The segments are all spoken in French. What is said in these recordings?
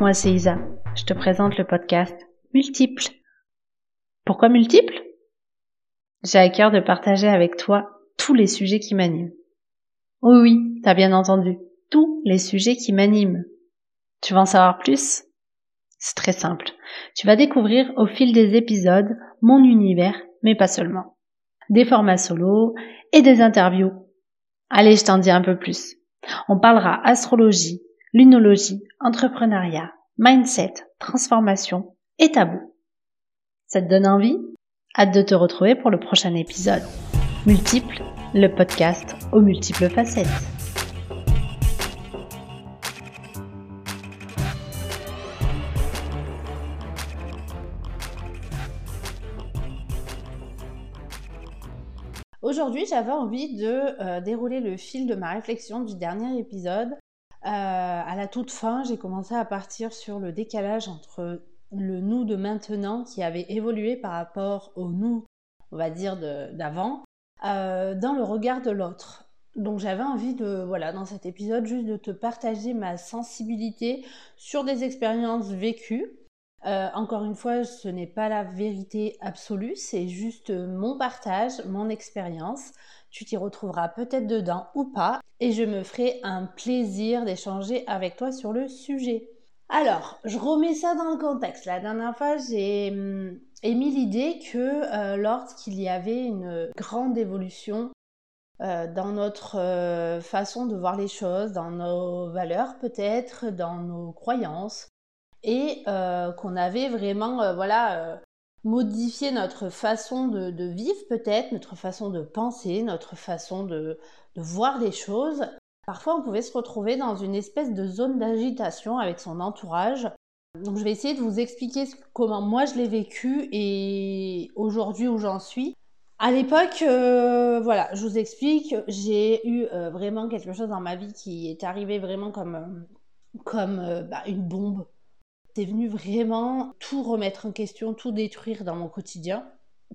Moi c'est Isa. Je te présente le podcast Multiple. Pourquoi multiple? J'ai à cœur de partager avec toi tous les sujets qui m'animent. Oui, oui, t'as bien entendu, tous les sujets qui m'animent. Tu veux en savoir plus? C'est très simple. Tu vas découvrir au fil des épisodes mon univers, mais pas seulement. Des formats solo et des interviews. Allez, je t'en dis un peu plus. On parlera astrologie, lunologie, entrepreneuriat, mindset, transformation et tabou. Ça te donne envie? Hâte de te retrouver pour le prochain épisode. Multiple, le podcast aux multiples facettes. Aujourd'hui, j'avais envie de euh, dérouler le fil de ma réflexion du dernier épisode à la toute fin, j'ai commencé à partir sur le décalage entre le nous de maintenant qui avait évolué par rapport au nous, on va dire, d'avant, euh, dans le regard de l'autre. Donc j'avais envie de, voilà, dans cet épisode, juste de te partager ma sensibilité sur des expériences vécues. Euh, encore une fois, ce n'est pas la vérité absolue, c'est juste mon partage, mon expérience. Tu t'y retrouveras peut-être dedans ou pas et je me ferai un plaisir d'échanger avec toi sur le sujet. Alors, je remets ça dans le contexte. La dernière fois, j'ai hum, émis l'idée que euh, lorsqu'il y avait une grande évolution euh, dans notre euh, façon de voir les choses, dans nos valeurs peut-être, dans nos croyances, et qu'on avait vraiment, voilà, modifier notre façon de, vivre peut-être, notre façon de penser, notre façon de, voir les choses. Parfois, on pouvait se retrouver dans une espèce de zone d'agitation avec son entourage. Donc, je vais essayer de vous expliquer comment moi je l'ai vécu et aujourd'hui où j'en suis. À l'époque, euh, voilà, je vous explique, j'ai eu euh, vraiment quelque chose dans ma vie qui est arrivé vraiment comme, euh, comme bah, une bombe c'est venu vraiment tout remettre en question, tout détruire dans mon quotidien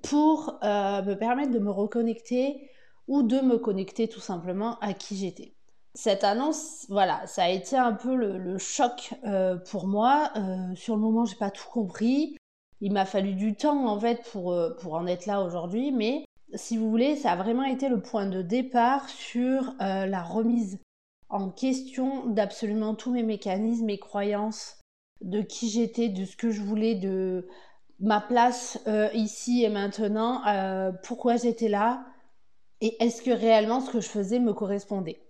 pour euh, me permettre de me reconnecter ou de me connecter tout simplement à qui j'étais. Cette annonce, voilà, ça a été un peu le, choc euh, pour moi. Euh, sur le moment, j'ai pas tout compris. Il m'a fallu du temps en fait pour, pour en être là aujourd'hui, mais si vous voulez, ça a vraiment été le point de départ sur la remise en question d'absolument tous mes mécanismes, mes croyances, de qui j'étais, de ce que je voulais, de ma place euh, ici et maintenant, euh, pourquoi j'étais là, et est-ce que réellement ce que je faisais me correspondait.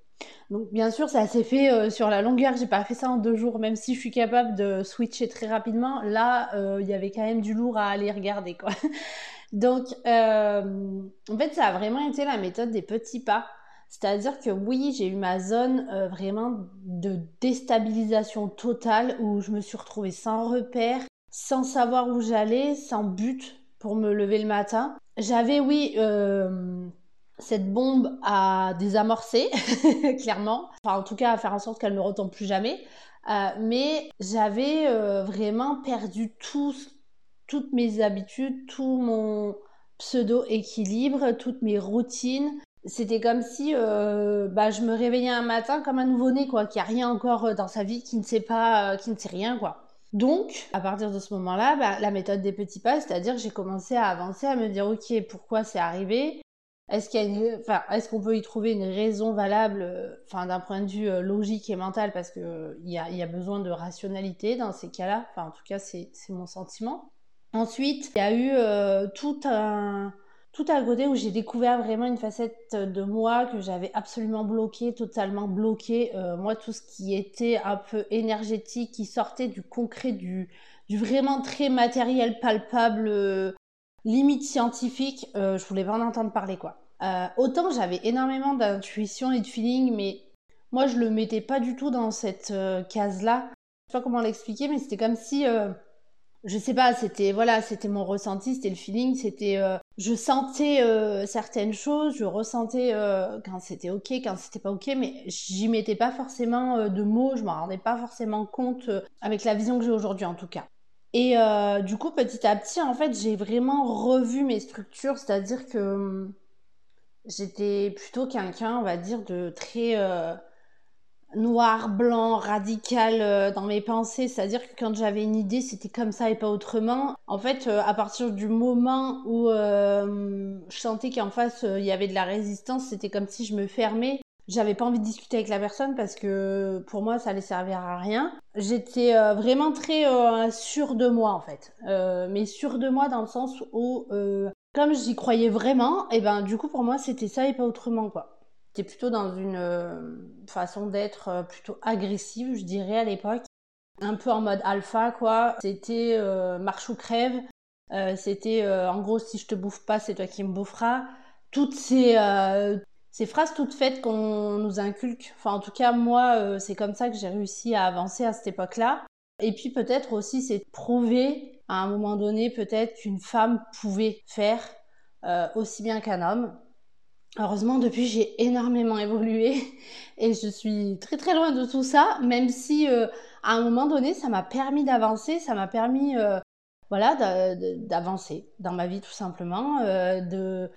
Donc bien sûr, ça s'est fait euh, sur la longueur, j'ai pas fait ça en deux jours, même si je suis capable de switcher très rapidement. Là, il y avait quand même du lourd à aller regarder, quoi. Donc, en fait, ça a vraiment été la méthode des petits pas. C'est-à-dire que oui, j'ai eu ma zone euh, vraiment de déstabilisation totale où je me suis retrouvée sans repère, sans savoir où j'allais, sans but pour me lever le matin. J'avais, oui, euh, cette bombe à désamorcer, clairement. Enfin, en tout cas, à faire en sorte qu'elle ne retombe plus jamais. Euh, mais j'avais vraiment perdu tout, toutes mes habitudes, tout mon pseudo-équilibre, toutes mes routines c'était comme si euh, bah, je me réveillais un matin comme un nouveau-né, quoi, qui a rien encore euh, dans sa vie, qui ne sait pas, euh, qui ne sait rien, quoi. Donc, à partir de ce moment-là, bah, la méthode des petits pas, c'est-à-dire j'ai commencé à avancer, à me dire, ok, pourquoi c'est arrivé? Est-ce qu'il y enfin, est-ce qu'on peut y trouver une raison valable, enfin, d'un point de vue logique et mental, parce que il y a, y a besoin de rationalité dans ces cas-là. Enfin, en tout cas, c'est mon sentiment. Ensuite, il y a eu tout un tout à côté où j'ai découvert vraiment une facette de moi que j'avais absolument bloquée, totalement bloquée. Euh, moi, tout ce qui était un peu énergétique, qui sortait du concret, du, vraiment très matériel, palpable, euh, limite scientifique, euh, je voulais pas en entendre parler quoi. autant j'avais énormément d'intuition et de feeling, mais moi je le mettais pas du tout dans cette case-là. Je sais pas comment l'expliquer, mais c'était comme si je sais pas, c'était voilà, c'était mon ressenti, c'était le feeling, c'était euh, je sentais euh, certaines choses, je ressentais euh, quand c'était ok, quand c'était pas ok, mais j'y mettais pas forcément de mots, je m'en rendais pas forcément compte avec la vision que j'ai aujourd'hui en tout cas. Et du coup, petit à petit, en fait, j'ai vraiment revu mes structures, c'est-à-dire que hum, j'étais plutôt quelqu'un, on va dire, de très noir, blanc, radical euh, dans mes pensées, c'est-à-dire que quand j'avais une idée, c'était comme ça et pas autrement. En fait, euh, à partir du moment où euh, je sentais qu'en face il y avait de la résistance, c'était comme si je me fermais. J'avais pas envie de discuter avec la personne parce que pour moi ça allait servir à rien. J'étais vraiment très sûre de moi en fait, mais sûre de moi dans le sens où comme j'y croyais vraiment, et ben du coup pour moi c'était ça et pas autrement quoi. J'étais plutôt dans une euh, façon d'être euh, plutôt agressive, je dirais, à l'époque. Un peu en mode alpha, quoi. C'était euh, marche ou crève. C'était en gros, si je te bouffe pas, c'est toi qui me boufferas. Toutes ces, ces phrases toutes faites qu'on nous inculque. Enfin, en tout cas, moi, c'est comme ça que j'ai réussi à avancer à cette époque-là. Et puis peut-être aussi, c'est prouver à un moment donné, peut-être qu'une femme pouvait faire aussi bien qu'un homme. Heureusement, depuis, j'ai énormément évolué et je suis très très loin de tout ça, même si euh, à un moment donné, ça m'a permis d'avancer, ça m'a permis euh, voilà, d'avancer dans ma vie tout simplement, euh, de,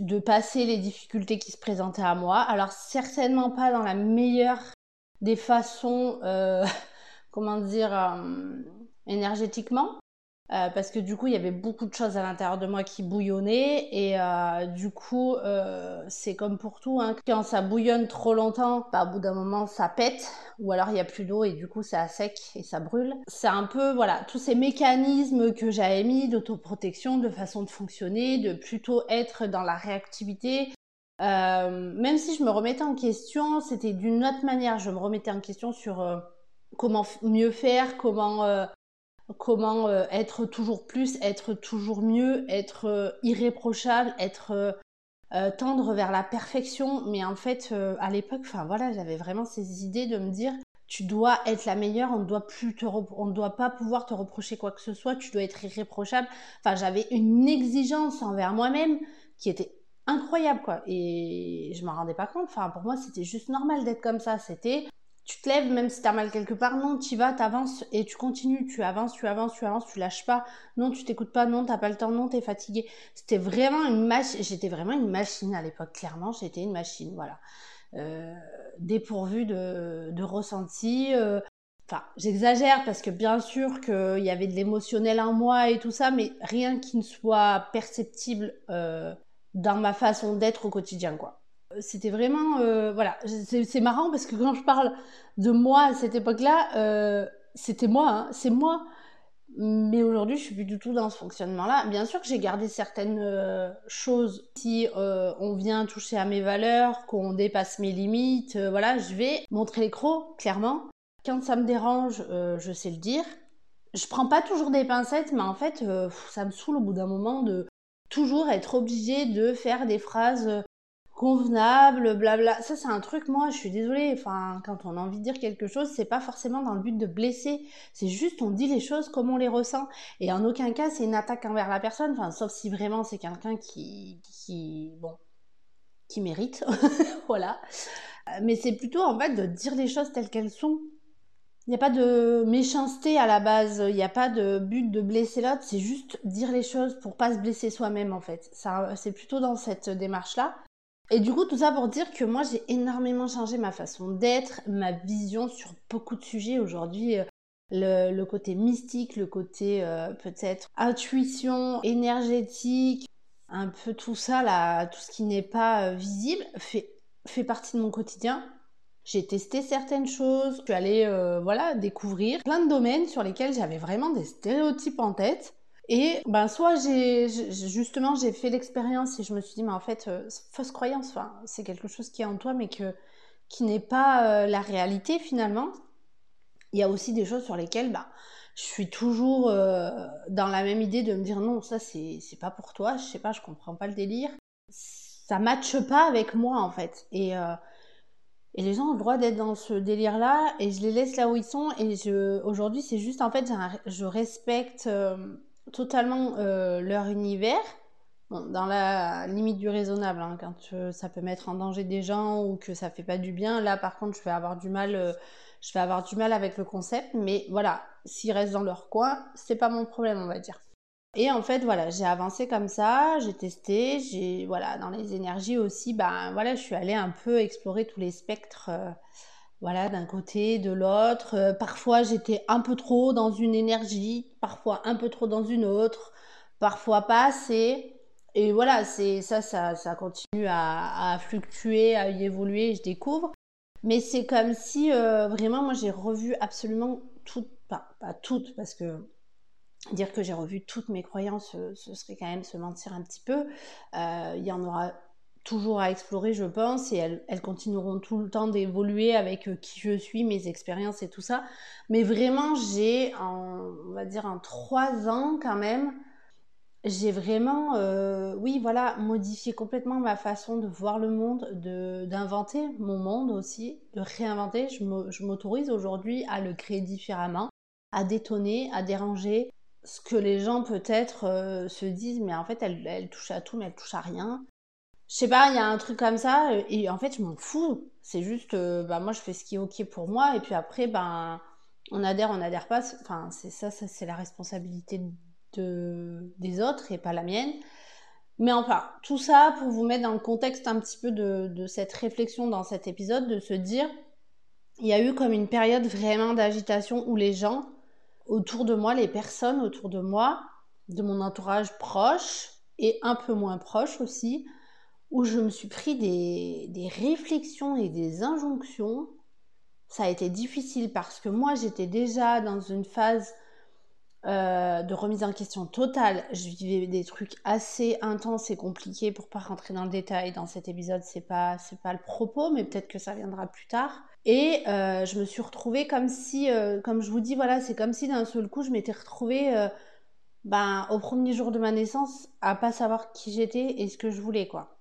de passer les difficultés qui se présentaient à moi. Alors certainement pas dans la meilleure des façons, comment dire, énergétiquement, euh, parce que du coup il y avait beaucoup de choses à l'intérieur de moi qui bouillonnaient et euh, du coup euh, c'est comme pour tout hein, quand ça bouillonne trop longtemps bah, au bout d'un moment ça pète ou alors il y a plus d'eau et du coup à sec et ça brûle. C'est un peu voilà tous ces mécanismes que j'avais mis d'autoprotection de façon de fonctionner de plutôt être dans la réactivité. Même si je me remettais en question c'était d'une autre manière. Je me remettais en question sur comment mieux faire comment comment euh, être toujours plus, être toujours mieux, être euh, irréprochable, être euh, tendre vers la perfection. Mais en fait, à l'époque, voilà, j'avais vraiment ces idées de me dire tu dois être la meilleure, on ne doit plus te on doit pas pouvoir te reprocher quoi que ce soit, tu dois être irréprochable. Enfin, j'avais une exigence envers moi-même qui était incroyable quoi et je m'en rendais pas compte. Enfin, pour moi, c'était juste normal d'être comme ça, c'était tu te lèves, même si tu as mal quelque part, non, tu vas, tu avances et tu continues, tu avances, tu avances, tu avances, tu lâches pas, non, tu t'écoutes pas, non, t'as pas le temps, non, t'es fatigué. C'était vraiment une machine, j'étais vraiment une machine à l'époque, clairement, j'étais une machine, voilà. Euh, dépourvue de, de ressenti. Euh, enfin, j'exagère parce que bien sûr qu'il y avait de l'émotionnel en moi et tout ça, mais rien qui ne soit perceptible euh, dans ma façon d'être au quotidien, quoi. C'était vraiment, euh, voilà, c'est marrant parce que quand je parle de moi à cette époque-là, euh, c'était moi, hein, c'est moi. Mais aujourd'hui, je suis plus du tout dans ce fonctionnement-là. Bien sûr que j'ai gardé certaines euh, choses. Si on vient toucher à mes valeurs, qu'on dépasse mes limites, voilà, je vais montrer les crocs, clairement. Quand ça me dérange, je sais le dire. Je prends pas toujours des pincettes, mais en fait, ça me saoule au bout d'un moment de toujours être obligé de faire des phrases convenable, blabla. Ça, c'est un truc, moi, je suis désolée. Enfin, quand on a envie de dire quelque chose, c'est pas forcément dans le but de blesser. C'est juste, on dit les choses comme on les ressent. Et en aucun cas, c'est une attaque envers la personne. Enfin, sauf si vraiment c'est quelqu'un qui, qui, bon, qui mérite. voilà. Mais c'est plutôt, en fait, de dire les choses telles qu'elles sont. Il n'y a pas de méchanceté à la base, il n'y a pas de but de blesser l'autre, c'est juste dire les choses pour pas se blesser soi-même en fait. Ça, c'est plutôt dans cette démarche-là. Et du coup, tout ça pour dire que moi, j'ai énormément changé ma façon d'être, ma vision sur beaucoup de sujets aujourd'hui. Euh, le, côté mystique, le côté euh, peut-être intuition, énergétique, un peu tout ça, là, tout ce qui n'est pas euh, visible, fait, fait partie de mon quotidien. J'ai testé certaines choses, je suis allée voilà, découvrir plein de domaines sur lesquels j'avais vraiment des stéréotypes en tête. Et ben soit j'ai justement j'ai fait l'expérience et je me suis dit mais en fait euh, fausse croyance, enfin c'est quelque chose qui est en toi mais que qui n'est pas euh, la réalité finalement. Il y a aussi des choses sur lesquelles ben, je suis toujours euh, dans la même idée de me dire non ça c'est pas pour toi, je sais pas, je comprends pas le délire, ça matche pas avec moi en fait et et les gens ont le droit d'être dans ce délire-là et je les laisse là où ils sont. Et aujourd'hui, c'est juste en fait, je respecte totalement euh, leur univers, dans la limite du raisonnable, hein, quand euh, ça peut mettre en danger des gens ou que ça fait pas du bien. Là, par contre, je vais avoir du mal, euh, je vais avoir du mal avec le concept, mais voilà, s'ils restent dans leur coin, c'est pas mon problème, on va dire. Et en fait, voilà, j'ai avancé comme ça, j'ai testé, j'ai, voilà, dans les énergies aussi, ben voilà, je suis allée un peu explorer tous les spectres voilà, d'un côté, de l'autre. Euh, parfois, j'étais un peu trop dans une énergie, parfois un peu trop dans une autre, parfois pas assez. Et voilà, c'est ça, ça, ça continue à, fluctuer, à y évoluer, je découvre. Mais c'est comme si euh, vraiment, moi, j'ai revu absolument toutes, pas, toutes, parce que dire que j'ai revu toutes mes croyances, euh, ce serait quand même se mentir un petit peu. Il y en aura toujours à explorer, je pense, et elles, continueront tout le temps d'évoluer avec euh, qui je suis, mes expériences et tout ça. Mais vraiment, j'ai, on va dire, en trois ans quand même, j'ai vraiment, euh, oui, voilà, modifié complètement ma façon de voir le monde, de d'inventer mon monde aussi, de réinventer. Je m'autorise aujourd'hui à le créer différemment, à détonner, à déranger. Ce que les gens peut-être euh, se disent, mais en fait, elle, elle touche à tout, mais elle touche à rien je sais pas, il y a un truc comme ça, euh, et en fait, je m'en fous. C'est juste, euh, bah, moi, je fais ce qui est OK pour moi, et puis après, ben, on adhère, on n'adhère pas. Enfin, c'est ça, ça c'est la responsabilité de, des autres et pas la mienne. Mais enfin, tout ça pour vous mettre dans le contexte un petit peu de, de cette réflexion dans cet épisode, de se dire, il y a eu comme une période vraiment d'agitation où les gens autour de moi, les personnes autour de moi, de mon entourage proche et un peu moins proche aussi, où je me suis pris des, réflexions et des injonctions. Ça a été difficile parce que moi j'étais déjà dans une phase euh, de remise en question totale. Je vivais des trucs assez intenses et compliqués pour pas rentrer dans le détail dans cet épisode. C'est pas c'est pas le propos, mais peut-être que ça viendra plus tard. Et euh, je me suis retrouvée comme si, euh, comme je vous dis, voilà, c'est comme si d'un seul coup je m'étais retrouvée ben, au premier jour de ma naissance à pas savoir qui j'étais et ce que je voulais quoi.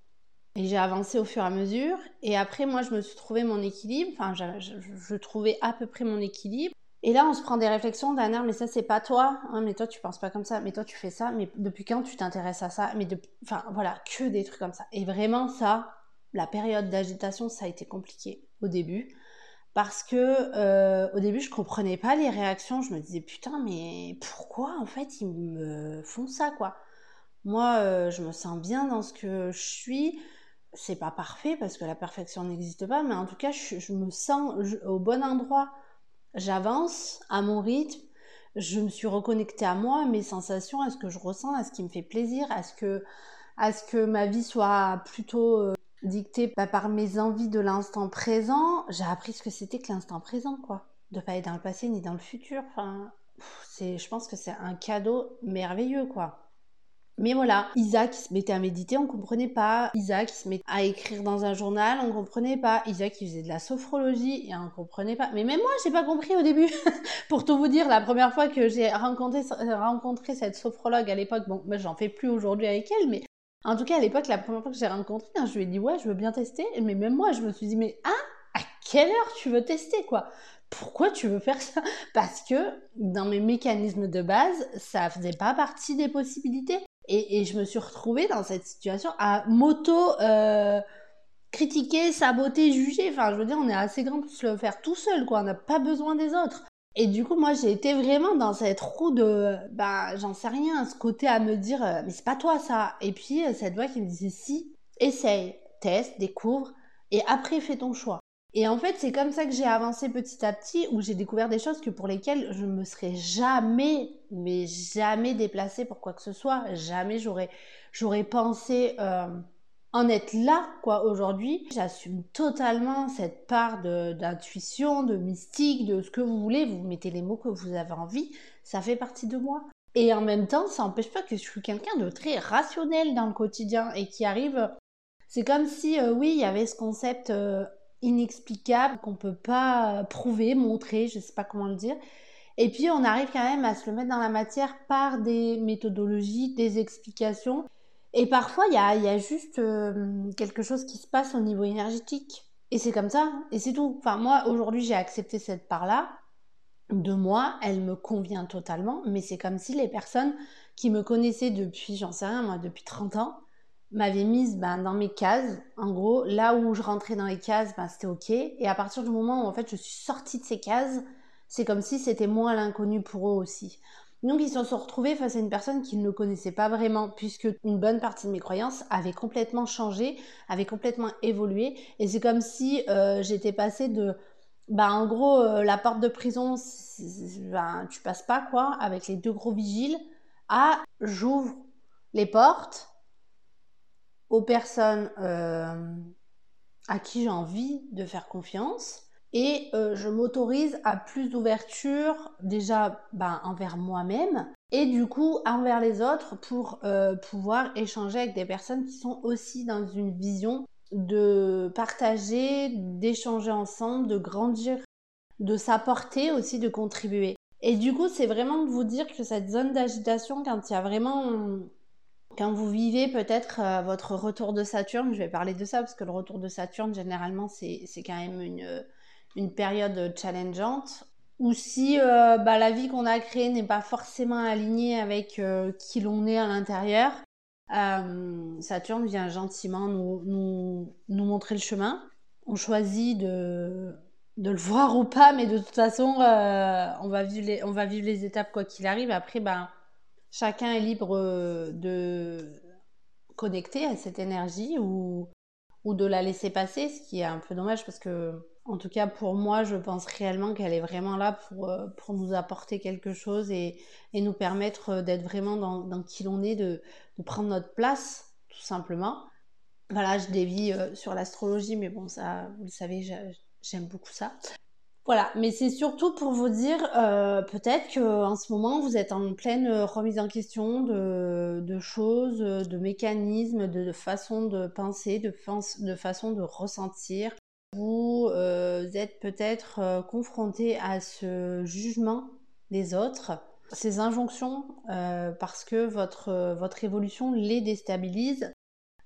Et j'ai avancé au fur et à mesure. Et après, moi, je me suis trouvé mon équilibre. Enfin, je, trouvais à peu près mon équilibre. Et là, on se prend des réflexions d'un air, mais ça, c'est pas toi. Hein, mais toi, tu penses pas comme ça. Mais toi, tu fais ça. Mais depuis quand tu t'intéresses à ça? Mais de... Enfin, voilà, que des trucs comme ça. Et vraiment, ça, la période d'agitation, ça a été compliqué au début. Parce que euh, au début, je comprenais pas les réactions. Je me disais, putain, mais pourquoi, en fait, ils me font ça, quoi? Moi, euh, je me sens bien dans ce que je suis c'est pas parfait parce que la perfection n'existe pas, mais en tout cas, je, me sens au bon endroit. J'avance à mon rythme, je me suis reconnectée à moi, à mes sensations, à ce que je ressens, à ce qui me fait plaisir, à ce que, à ce que ma vie soit plutôt euh, dictée par mes envies de l'instant présent. J'ai appris ce que c'était que l'instant présent, quoi. De pas être dans le passé ni dans le futur. Enfin, c'est, je pense que c'est un cadeau merveilleux, quoi. Mais voilà, Isaac se mettait à méditer, on comprenait pas. Isaac se mettait à écrire dans un journal, on comprenait pas. Isaac faisait de la sophrologie et on comprenait pas. Mais même moi, j'ai pas compris au début. Pour tout vous dire, la première fois que j'ai rencontré, rencontré cette sophrologue à l'époque, bon, moi j'en fais plus aujourd'hui avec elle, mais en tout cas à l'époque, la première fois que j'ai rencontré, hein, je lui ai dit ouais, je veux bien tester. Mais même moi, je me suis dit mais ah, à quelle heure tu veux tester quoi? Pourquoi tu veux faire ça? Parce que dans mes mécanismes de base, ça faisait pas partie des possibilités. Et, je me suis retrouvée dans cette situation à moto euh, critiquer, saboter, juger. Enfin, je veux dire, on est assez grand pour se le faire tout seul, quoi. On n'a pas besoin des autres. Et du coup, moi, j'ai été vraiment dans cette roue de, bah, j'en sais rien, ce côté à me dire, euh, mais c'est pas toi ça. Et puis, euh, cette voix qui me disait, si, essaye, teste, découvre, et après, fais ton choix. Et en fait, c'est comme ça que j'ai avancé petit à petit, où j'ai découvert des choses que pour lesquelles je me serais jamais, mais jamais déplacée pour quoi que ce soit. Jamais j'aurais, j'aurais pensé euh, en être là, quoi. Aujourd'hui, j'assume totalement cette part d'intuition, de, mystique, de ce que vous voulez. Vous mettez les mots que vous avez envie. Ça fait partie de moi. Et en même temps, ça n'empêche pas que je suis quelqu'un de très rationnel dans le quotidien et qui arrive. C'est comme si, euh, oui, il y avait ce concept. Euh, inexplicable qu'on peut pas prouver, montrer, je sais pas comment le dire. Et puis on arrive quand même à se le mettre dans la matière par des méthodologies, des explications. Et parfois il y a, y a, juste euh, quelque chose qui se passe au niveau énergétique. Et c'est comme ça, et c'est tout. Enfin moi aujourd'hui j'ai accepté cette part-là de moi, elle me convient totalement, mais c'est comme si les personnes qui me connaissaient depuis, j'en sais rien moi, depuis 30 ans, m'avait mise ben, dans mes cases. En gros, là où je rentrais dans les cases, ben, c'était OK. Et à partir du moment où en fait je suis sortie de ces cases, c'est comme si c'était moins l'inconnu pour eux aussi. Donc ils se sont retrouvés face à une personne qu'ils ne connaissaient pas vraiment, puisque une bonne partie de mes croyances avait complètement changé, avait complètement évolué. Et c'est comme si euh, j'étais passée de bah, en gros, euh, la porte de prison, ben, tu passes pas, quoi, avec les deux gros vigiles, à j'ouvre les portes aux personnes euh, à qui j'ai envie de faire confiance et euh, je m'autorise à plus d'ouverture déjà ben, envers moi-même et du coup envers les autres pour pouvoir échanger avec des personnes qui sont aussi dans une vision de partager, d'échanger ensemble, de grandir, de s'apporter aussi, de contribuer. Et du coup, c'est vraiment de vous dire que cette zone d'agitation, quand il y a vraiment quand vous vivez peut-être euh, votre retour de Saturne, je vais parler de ça parce que le retour de Saturne, généralement, c'est quand même une, une, période challengeante. Ou si euh, bah, la vie qu'on a créée n'est pas forcément alignée avec euh, qui l'on est à l'intérieur, euh, Saturne vient gentiment nous, nous, montrer le chemin. On choisit de, de le voir ou pas, mais de toute façon, euh, on, va vivre les, on va vivre les étapes quoi qu'il arrive. Après, ben, chacun est libre de connecter à cette énergie ou, ou de la laisser passer, ce qui est un peu dommage parce que en tout cas, pour moi, je pense réellement qu'elle est vraiment là pour, euh, pour nous apporter quelque chose et, et nous permettre euh, d'être vraiment dans, qui l'on est, de, de, prendre notre place, tout simplement. Voilà, je dévie euh, sur l'astrologie, mais bon, ça, vous le savez, j'aime beaucoup ça. Voilà, mais c'est surtout pour vous dire, euh, peut-être qu'en ce moment, vous êtes en pleine remise en question de, choses, de mécanismes, de, de façon de penser, de, de façon de ressentir, vous euh, êtes peut-être euh, confronté à ce jugement des autres, ces injonctions, euh, parce que votre, votre évolution les déstabilise.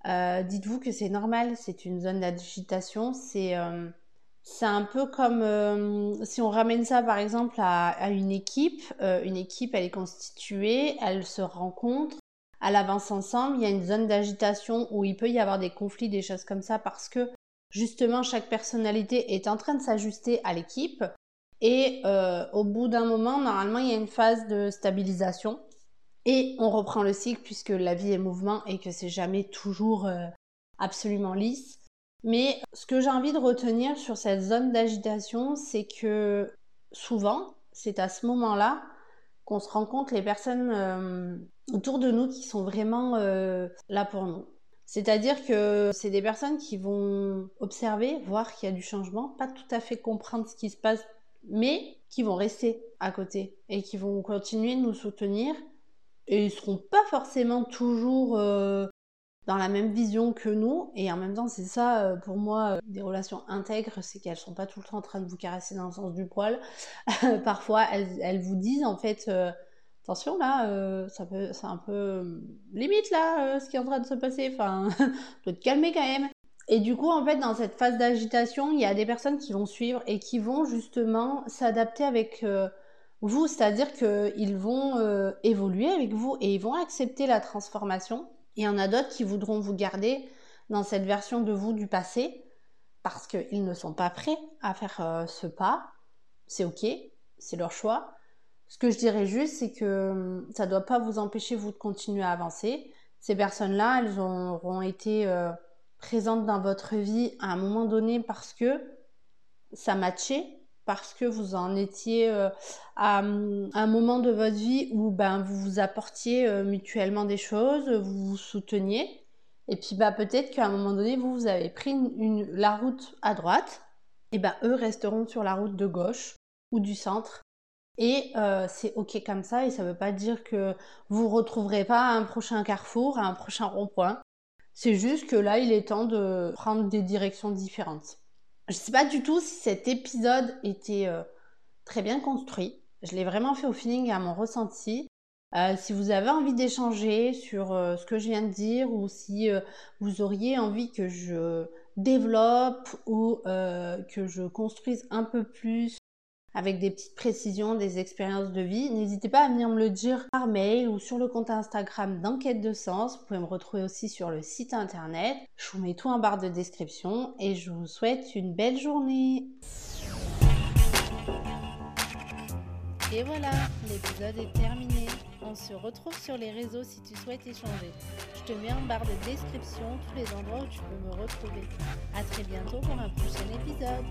Dites-vous que c'est normal, c'est une zone d'agitation, c'est c'est un peu comme si on ramène ça par exemple à, à une équipe. une équipe, elle est constituée, elle se rencontre, elle avance ensemble. Il y a une zone d'agitation où il peut y avoir des conflits, des choses comme ça, parce que justement chaque personnalité est en train de s'ajuster à l'équipe et euh, au bout d'un moment, normalement, il y a une phase de stabilisation et on reprend le cycle puisque la vie est mouvement et que c'est jamais toujours euh, absolument lisse. Mais ce que j'ai envie de retenir sur cette zone d'agitation, c'est que souvent, c'est à ce moment-là qu'on se rend compte les personnes euh, autour de nous qui sont vraiment là pour nous. C'est-à-dire que c'est des personnes qui vont observer, voir qu'il y a du changement, pas tout à fait comprendre ce qui se passe, mais qui vont rester à côté et qui vont continuer de nous soutenir. Et ils seront pas forcément toujours euh, dans la même vision que nous. Et en même temps, c'est ça, euh, pour moi, euh, des relations intègres, c'est qu'elles sont pas tout le temps en train de vous caresser dans le sens du poil. Parfois, elles, vous disent, en fait, attention là, euh, ça peut, c'est un peu euh, limite là, euh, ce qui est en train de se passer. Enfin, dois te calmer quand même. Et du coup, en fait, dans cette phase d'agitation, il y a des personnes qui vont suivre et qui vont justement s'adapter avec vous, c'est-à-dire qu'ils vont évoluer avec vous et ils vont accepter la transformation. Il y en a d'autres qui voudront vous garder dans cette version de vous du passé parce qu'ils ne sont pas prêts à faire ce pas. C'est ok, c'est leur choix. Ce que je dirais juste, c'est que hum, ça ne doit pas vous empêcher, vous, de continuer à avancer. Ces personnes-là, elles auront été euh, présentes dans votre vie à un moment donné parce que ça matchait, parce que vous en étiez euh, à, un moment de votre vie où ben, vous vous apportiez euh, mutuellement des choses, vous vous souteniez. Et puis bah, peut-être qu'à un moment donné, vous, vous avez pris la route à droite, et ben eux resteront sur la route de gauche ou du centre. Et euh, c'est ok comme ça, et ça ne veut pas dire que vous retrouverez pas un prochain carrefour, un prochain rond-point. C'est juste que là, il est temps de prendre des directions différentes. Je sais pas du tout si cet épisode était euh, très bien construit. Je l'ai vraiment fait au feeling et à mon ressenti. Euh, si vous avez envie d'échanger sur ce que je viens de dire ou si vous auriez envie que je développe ou que je construise un peu plus avec des petites précisions, des expériences de vie, n'hésitez pas à venir me le dire par mail ou sur le compte Instagram d'Enquête de Sens. Vous pouvez me retrouver aussi sur le site internet. Je vous mets tout en barre de description et je vous souhaite une belle journée. Et voilà, l'épisode est terminé. On se retrouve sur les réseaux si tu souhaites échanger. Je te mets en barre de description tous les endroits où tu peux me retrouver. A très bientôt pour un prochain épisode.